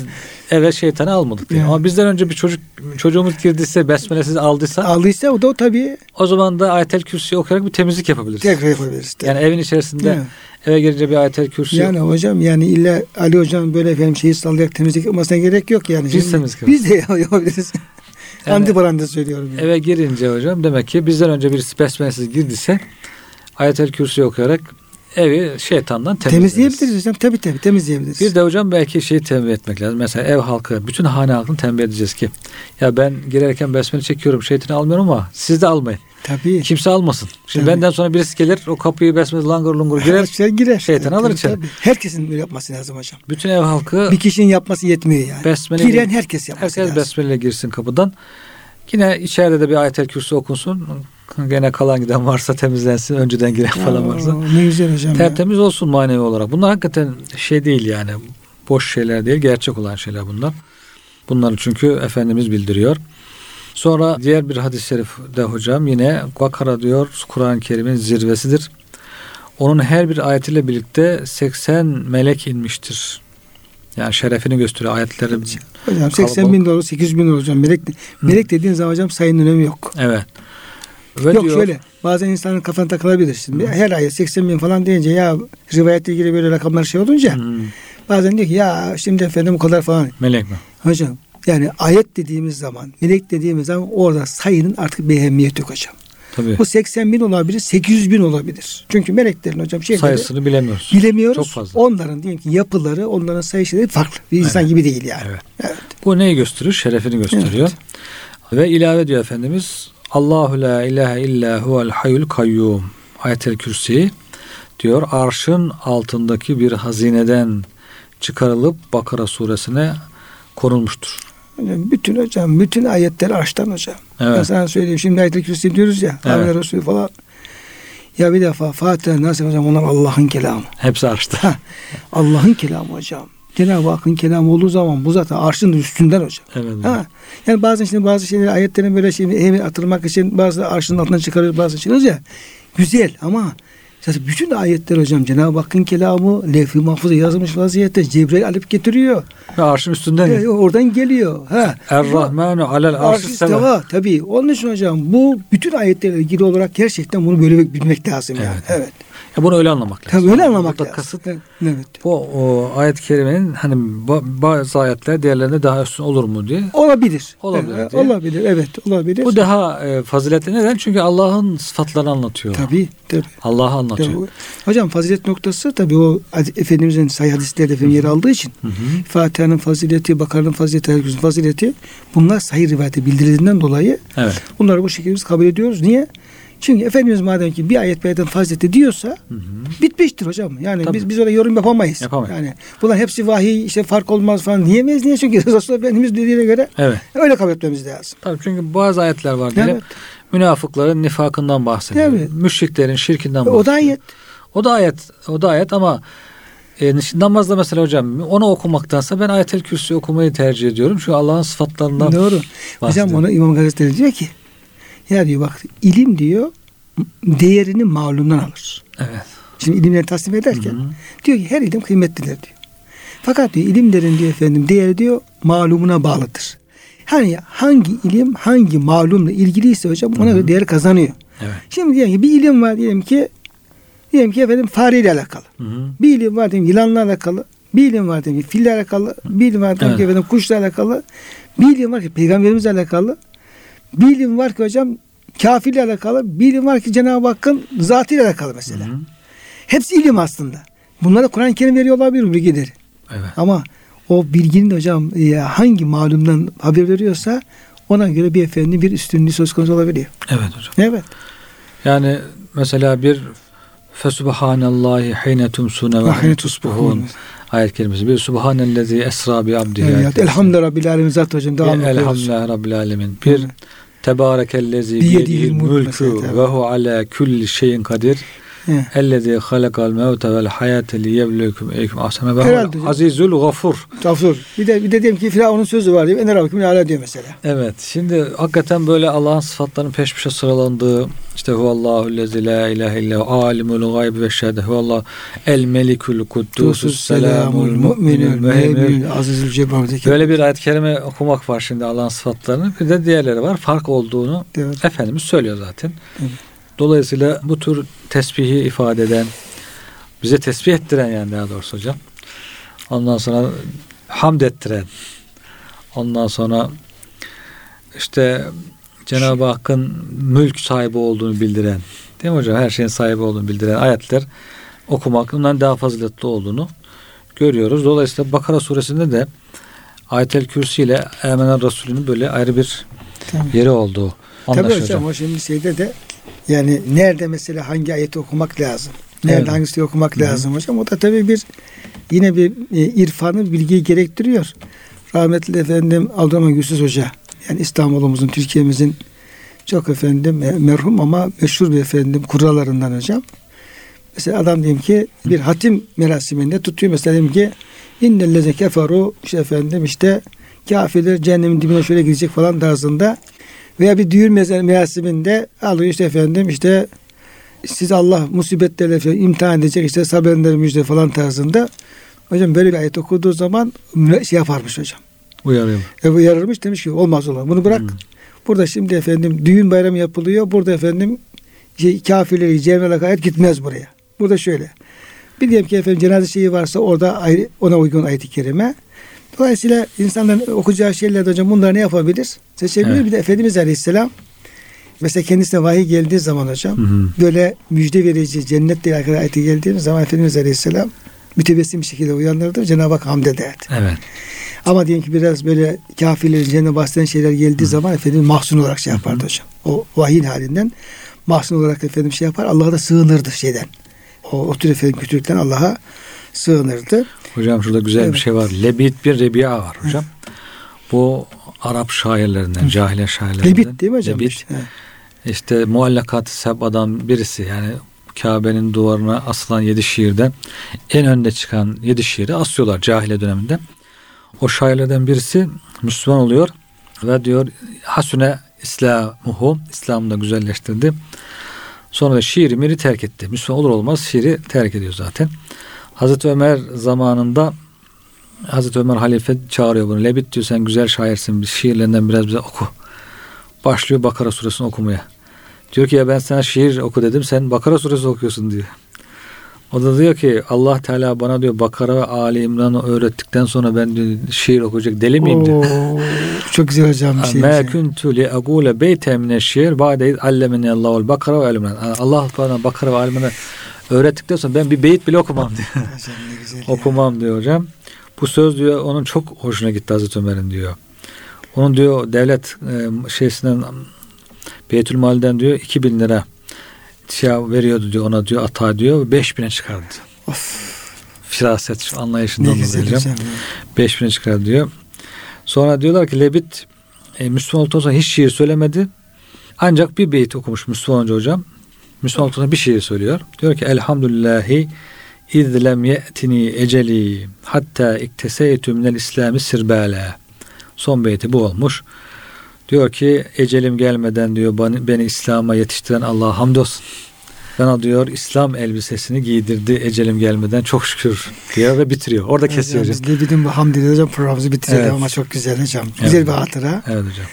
eve şeytanı almadık diyor. Yani. Ama bizden önce bir çocuk çocuğumuz girdiyse besmelesiz aldıysa Aldıysa o da o tabii o zaman da ayetel kürsüyü okuyarak bir temizlik yapabiliriz. tekrar yapabiliriz. Yani evin içerisinde Yani. eve girince bir ayetel kürsü Yani hocam yani illa Ali hocam böyle efendim şeyi sallayarak temizlik yapmasına gerek yok yani. Biz Şimdi temizlik Biz de yapabiliriz. Yani- Antiparantez söylüyorum. Yani. eve girince hocam demek ki bizden önce birisi besmelesiz girdiyse ayetel kürsü okuyarak evi şeytandan temizleriz. Temizleyebiliriz hocam. Tabii tabii temizleyebiliriz. Bir de hocam belki şeyi tembih etmek lazım. Mesela ev halkı, bütün hane halkını tembih edeceğiz ki ya ben girerken besmele çekiyorum, şeytanı almıyorum ama siz de almayın. Tabii. Kimse almasın. Şimdi Tabii. benden sonra birisi gelir o kapıyı besmele langur lungur girer. Girer, girer. Şeytan alır içeri. tabii. Herkesin yapması lazım hocam. Bütün ev halkı Bir kişinin yapması yetmiyor yani. besmele Giren herkes yapması herkes lazım. besmele girsin kapıdan. Yine içeride de bir ayetel kürsü okunsun. Gene kalan giden varsa temizlensin. Önceden giren falan varsa. Ne güzel hocam ya. Tertemiz olsun manevi olarak. Bunlar hakikaten şey değil yani. Boş şeyler değil. Gerçek olan şeyler bunlar. Bunları çünkü Efendimiz bildiriyor. Sonra diğer bir hadis-i şerifte hocam yine Bakara diyor Kur'an-ı Kerim'in zirvesidir. Onun her bir ayetiyle birlikte 80 melek inmiştir. Yani şerefini gösteriyor ayetleri. Hocam 80 bin dolar, 800 bin dolar hocam. Melek, melek dediğin zaman hocam sayının önemi yok. Evet. Ve yok diyor, şöyle bazen insanın kafana takılabilir. Şimdi her ayet 80 bin falan deyince ya rivayetle ilgili böyle rakamlar şey olunca Hı, bazen diyor ki ya şimdi efendim bu kadar falan. melek mi? Hocam yani ayet dediğimiz zaman, melek dediğimiz zaman orada sayının artık bir ehemmiyeti yok hocam. Tabii. Bu 80 bin olabilir, 800 bin olabilir. Çünkü meleklerin hocam şeyleri Sayısını bilemiyoruz. bilemiyoruz. Çok fazla. Onların diyelim ki yapıları, onların sayıları farklı. Bir insan Evet. gibi değil yani. Evet. Evet. Bu neyi gösteriyor? Şerefini gösteriyor. Ve ilave diyor Efendimiz Allahu la ilahe illa huvel hayyul kayyum. Ayetel Kürsi diyor arşın altındaki bir hazineden çıkarılıp Bakara suresine konulmuştur. Hocam bütün hocam, bütün ayetler arştan hocam. Evet. Ben sana söyleyeyim. Şimdi ayet-i kürsü diyoruz ya. Evet. Evet. Resulü falan. Ya bir defa Fatiha nasıl hocam onlar Allah'ın kelamı. Hepsi arşta. Allah'ın kelamı hocam. Cenab-ı Hakk'ın kelamı olduğu zaman bu zaten arşın üstünden hocam. Evet. Ha. Yani bazen şimdi bazı şeyleri ayetlerin böyle şey emin atılmak için bazı arşın altından çıkarıyoruz bazı çıkarıyoruz ya. Güzel ama zaten bütün ayetler hocam Cenab-ı Hakk'ın kelamı levh-i mahfuza yazılmış vaziyette Cebrail alıp getiriyor. Ve arşın üstünden. E, oradan geliyor. Ha. Er-Rahmanu alel arşı Arş isteva. isteva tabii. Onun için hocam bu bütün ayetlerle ilgili olarak gerçekten bunu böyle bilmek lazım yani. Evet. Ya bunu öyle anlamak lazım. Tabii öyle anlamak Burada lazım. kasıt Evet. bu o ayet-i kerimenin hani ba- bazı ayetler diğerlerine daha üstün olur mu diye. Olabilir. Olabilir Evet, diye. olabilir. Evet, olabilir. Bu daha e, faziletli neden? Çünkü Allah'ın sıfatlarını anlatıyor. tabii, tabii. Allah'ı anlatıyor. tabii. Hocam fazilet noktası tabii o Efendimizin sayı hadislerde efendim yer aldığı için. Fatiha'nın fazileti, Bakara'nın fazileti, herkesin fazileti bunlar sayı rivayete bildirildiğinden dolayı Evet. bunları bu şekilde biz kabul ediyoruz. Niye? Çünkü Efendimiz madem ki bir ayet bir ayetin fazileti diyorsa Hı hı. bitmiştir hocam. Yani Tabii. biz biz orada yorum yapamayız. Yapamayız. Yani bunlar hepsi vahiy işte fark olmaz falan diyemeyiz. Niye? Çünkü Resulullah Efendimiz dediğine göre Evet. öyle kabul etmemiz lazım. Tabii çünkü bazı ayetler var. Evet. Münafıkların nifakından bahsediyor. Evet. Müşriklerin şirkinden bahsediyor. O da ayet. O da ayet. O da ayet ama E, namazda mesela hocam onu okumaktansa ben ayetel kürsü okumayı tercih ediyorum. Çünkü Allah'ın sıfatlarından Doğru. Hocam onu İmam Gazali diyor ki ya diyor bak ilim diyor değerini malumdan alır. Evet. Şimdi ilimleri tasnif ederken Hı-hı. diyor ki her ilim kıymetlidir diyor. Fakat diyor ilimlerin diyor efendim değeri diyor malumuna bağlıdır. Hani hangi ilim hangi malumla ilgiliyse hocam ona göre değer kazanıyor. Evet. Şimdi diyelim ki bir ilim var diyelim ki diyelim ki efendim fareyle alakalı. Hı hı. Bir ilim var diyelim yılanla alakalı. Bir ilim var diyelim ki fille alakalı. Bir ilim var diyelim evet. ki efendim kuşla alakalı. Bir ilim var ki peygamberimizle alakalı. Bir ilim var ki hocam kafirle alakalı. Bir ilim var ki Cenab-ı Hakk'ın zatıyla alakalı mesela. Hı hı. Hepsi ilim aslında. Bunlara Kur'an-ı Kerim veriyor olabilir bilgileri. Evet. Ama o bilginin hocam e, hangi malumdan haber veriyorsa ona göre bir efendi bir üstünlüğü söz konusu olabiliyor. Evet hocam. Evet. Yani mesela bir Fesubhanallahi hine tumsune ve hine tusbuhun ayet kelimesi. Bir Subhanellezi esra bi abdihi. Evet, elhamdülillah Rabbil alemin zat hocam. Devam ediyoruz. Elhamdülillah Rabbil alemin. Bir. Tebarekellezi biyedihil mülkü ve hu ala kulli şeyin kadir. Ellezî halakal mevte vel hayate liyevlüküm eyküm ahsene ve azizül gafur. Gafur. Bir de bir de diyelim ki Firavun'un sözü var diyor. Ene rabbikum ala diyor mesela. Evet. Şimdi hakikaten böyle Allah'ın sıfatlarının peş peşe sıralandığı işte huvallahu lezi la ilahe illa alimul gaybi ve şehade huvallahu el melikul kuddusus selamul mu'minul müheyminul azizül cebbar. Böyle bir ayet-i kerime okumak var şimdi Allah'ın sıfatlarını. Bir de diğerleri var. Fark olduğunu evet. Efendimiz söylüyor zaten. Evet. Dolayısıyla bu tür tesbihi ifade eden, bize tesbih ettiren yani daha doğrusu hocam. Ondan sonra hamd ettiren, ondan sonra işte Cenab-ı Hakk'ın mülk sahibi olduğunu bildiren, değil mi hocam? Her şeyin sahibi olduğunu bildiren ayetler okumak ondan daha faziletli olduğunu görüyoruz. Dolayısıyla Bakara suresinde de Ayetel Kürsi ile Emenen Resulü'nün böyle ayrı bir Tabii. yeri olduğu anlaşılıyor. Tabii hocam o şimdi şeyde de yani nerede mesela hangi ayeti okumak lazım? Nerede evet. hangisini okumak Hı-hı. lazım hocam? O da tabii bir yine bir e, irfanı bilgiyi gerektiriyor. Rahmetli efendim Abdurrahman Gülsüz Hoca yani İstanbul'umuzun, Türkiye'mizin çok efendim e, merhum ama meşhur bir efendim kurallarından hocam. Mesela adam diyeyim ki bir hatim merasiminde tutuyor mesela diyeyim ki innelleze keferu işte efendim işte kafirler cehennemin dibine şöyle gidecek falan tarzında veya bir düğün merasiminde alıyor işte efendim işte siz Allah musibetlerle falan imtihan edecek işte sabırları müjde falan tarzında. Hocam böyle bir ayet okuduğu zaman şey yaparmış hocam. Uyarıyor. E, uyarırmış demiş ki olmaz olur. Bunu bırak. Hmm. Burada şimdi efendim düğün bayramı yapılıyor. Burada efendim şey, kafirleri cehenneme ayet gitmez buraya. Burada şöyle. Bir diyelim ki efendim cenaze şeyi varsa orada ayrı, ona uygun ayet-i kerime. Dolayısıyla insanların okuyacağı şeylerde hocam bunları ne yapabilir? Seçebilir. Evet. Bir de Efendimiz Aleyhisselam mesela kendisine vahiy geldiği zaman hocam hı hı. böyle müjde verici cennetle alakalı ayeti geldiği zaman Efendimiz Aleyhisselam mütebessim bir şekilde uyanırdı. Cenab-ı Hak hamd ederdi. Evet. Ama diyelim ki biraz böyle kafirlerin cennet bahseden şeyler geldiği hı. zaman Efendimiz mahzun olarak şey yapardı hı hı. hocam. O vahiy halinden mahzun olarak Efendim şey yapar. Allah'a da sığınırdı şeyden. O, o tür efendim kötülükten Allah'a sığınırdı. Hocam şurada güzel evet. bir şey var. Lebit bir Rebi'a var hocam. Evet. Bu Arap şairlerinden, Hı. cahile şairlerinden. Lebit değil mi hocam? Lebit. Evet. İşte muallakat seb adam birisi yani Kabe'nin duvarına asılan yedi şiirden en önde çıkan yedi şiiri asıyorlar cahile döneminde. O şairlerden birisi Müslüman oluyor ve diyor hasune İslamuhu İslam'ı da güzelleştirdi. Sonra da şiiri miri terk etti. Müslüman olur olmaz şiiri terk ediyor zaten. Hazreti Ömer zamanında Hazreti Ömer halife çağırıyor bunu. Lebit diyor sen güzel şairsin. Bir şiirlerinden biraz bize oku. Başlıyor Bakara suresini okumaya. Diyor ki ya ben sana şiir oku dedim. Sen Bakara suresi okuyorsun diyor. O da diyor ki Allah Teala bana diyor Bakara ve Ali İmran'ı öğrettikten sonra ben diyor, şiir okuyacak deli miyim diyor. Oo, çok güzel hocam bir şey. Ma kuntu li agule beyte mine şiir ba'de allemeni Allahul Bakara ve İmran. Allah bana Bakara ve Ali İmran'ı öğrettikten sonra ben bir beyit bile okumam diyor. okumam diyor hocam. Bu söz diyor onun çok hoşuna gitti Hazreti Ömer'in diyor. Onun diyor devlet e, şeysinden Beytülmal'den diyor 2000 lira şey veriyordu diyor ona diyor ata diyor 5000'e çıkardı. Of. Firaset anlayışından dolayı 5000'e çıkardı diyor. Sonra diyorlar ki Lebit e, Müslüman olduktan sonra hiç şiir söylemedi. Ancak bir beyt okumuş Müslüman hocam. Müslüman olduktan bir şiir söylüyor. Diyor ki Elhamdülillahi İz lem ye'tini eceli hatta ikteseytü minel İslami sirbale. Son beyti bu olmuş. Diyor ki ecelim gelmeden diyor beni, beni İslam'a yetiştiren Allah'a hamdolsun. Bana diyor İslam elbisesini giydirdi ecelim gelmeden çok şükür diyor ve bitiriyor. Orada kesiyor hocam. Biz bütün bu hamdülillah hocam programımızı bitirelim Evet. ama çok güzel hocam. Güzel Evet. bir hatıra. Evet hocam.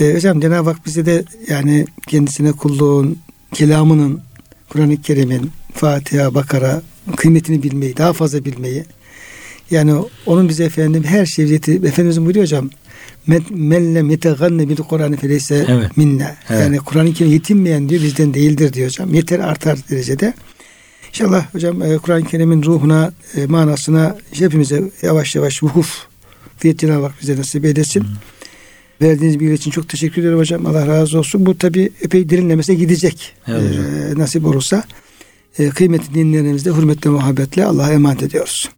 Ee, hocam Cenab-ı Hak bize de yani kendisine kulluğun, kelamının, Kur'an-ı Kerim'in, Fatiha, Bakara kıymetini bilmeyi, daha fazla bilmeyi. Yani onun bize efendim her şeyi bize, Efendimizin buyuruyor hocam. "Men- lem yeteganne bil Kur'an feleyse Evet. minna. Evet. Yani Kur'an-ı Kerim yetinmeyen diyor bizden değildir diyor hocam. Yeter artar derecede. İnşallah hocam e, Kur'an-ı Kerim'in ruhuna, e, manasına hepimize yavaş yavaş vukuf diyet Cenab-ı Hak bize nasip eylesin. Verdiğiniz bilgi için çok teşekkür ederim hocam. Allah razı olsun. Bu tabi epey derinlemesine gidecek. Evet hocam. E, nasip olursa. E, kıymetli dinleyenlerimizde hürmetle muhabbetle Allah'a emanet ediyoruz.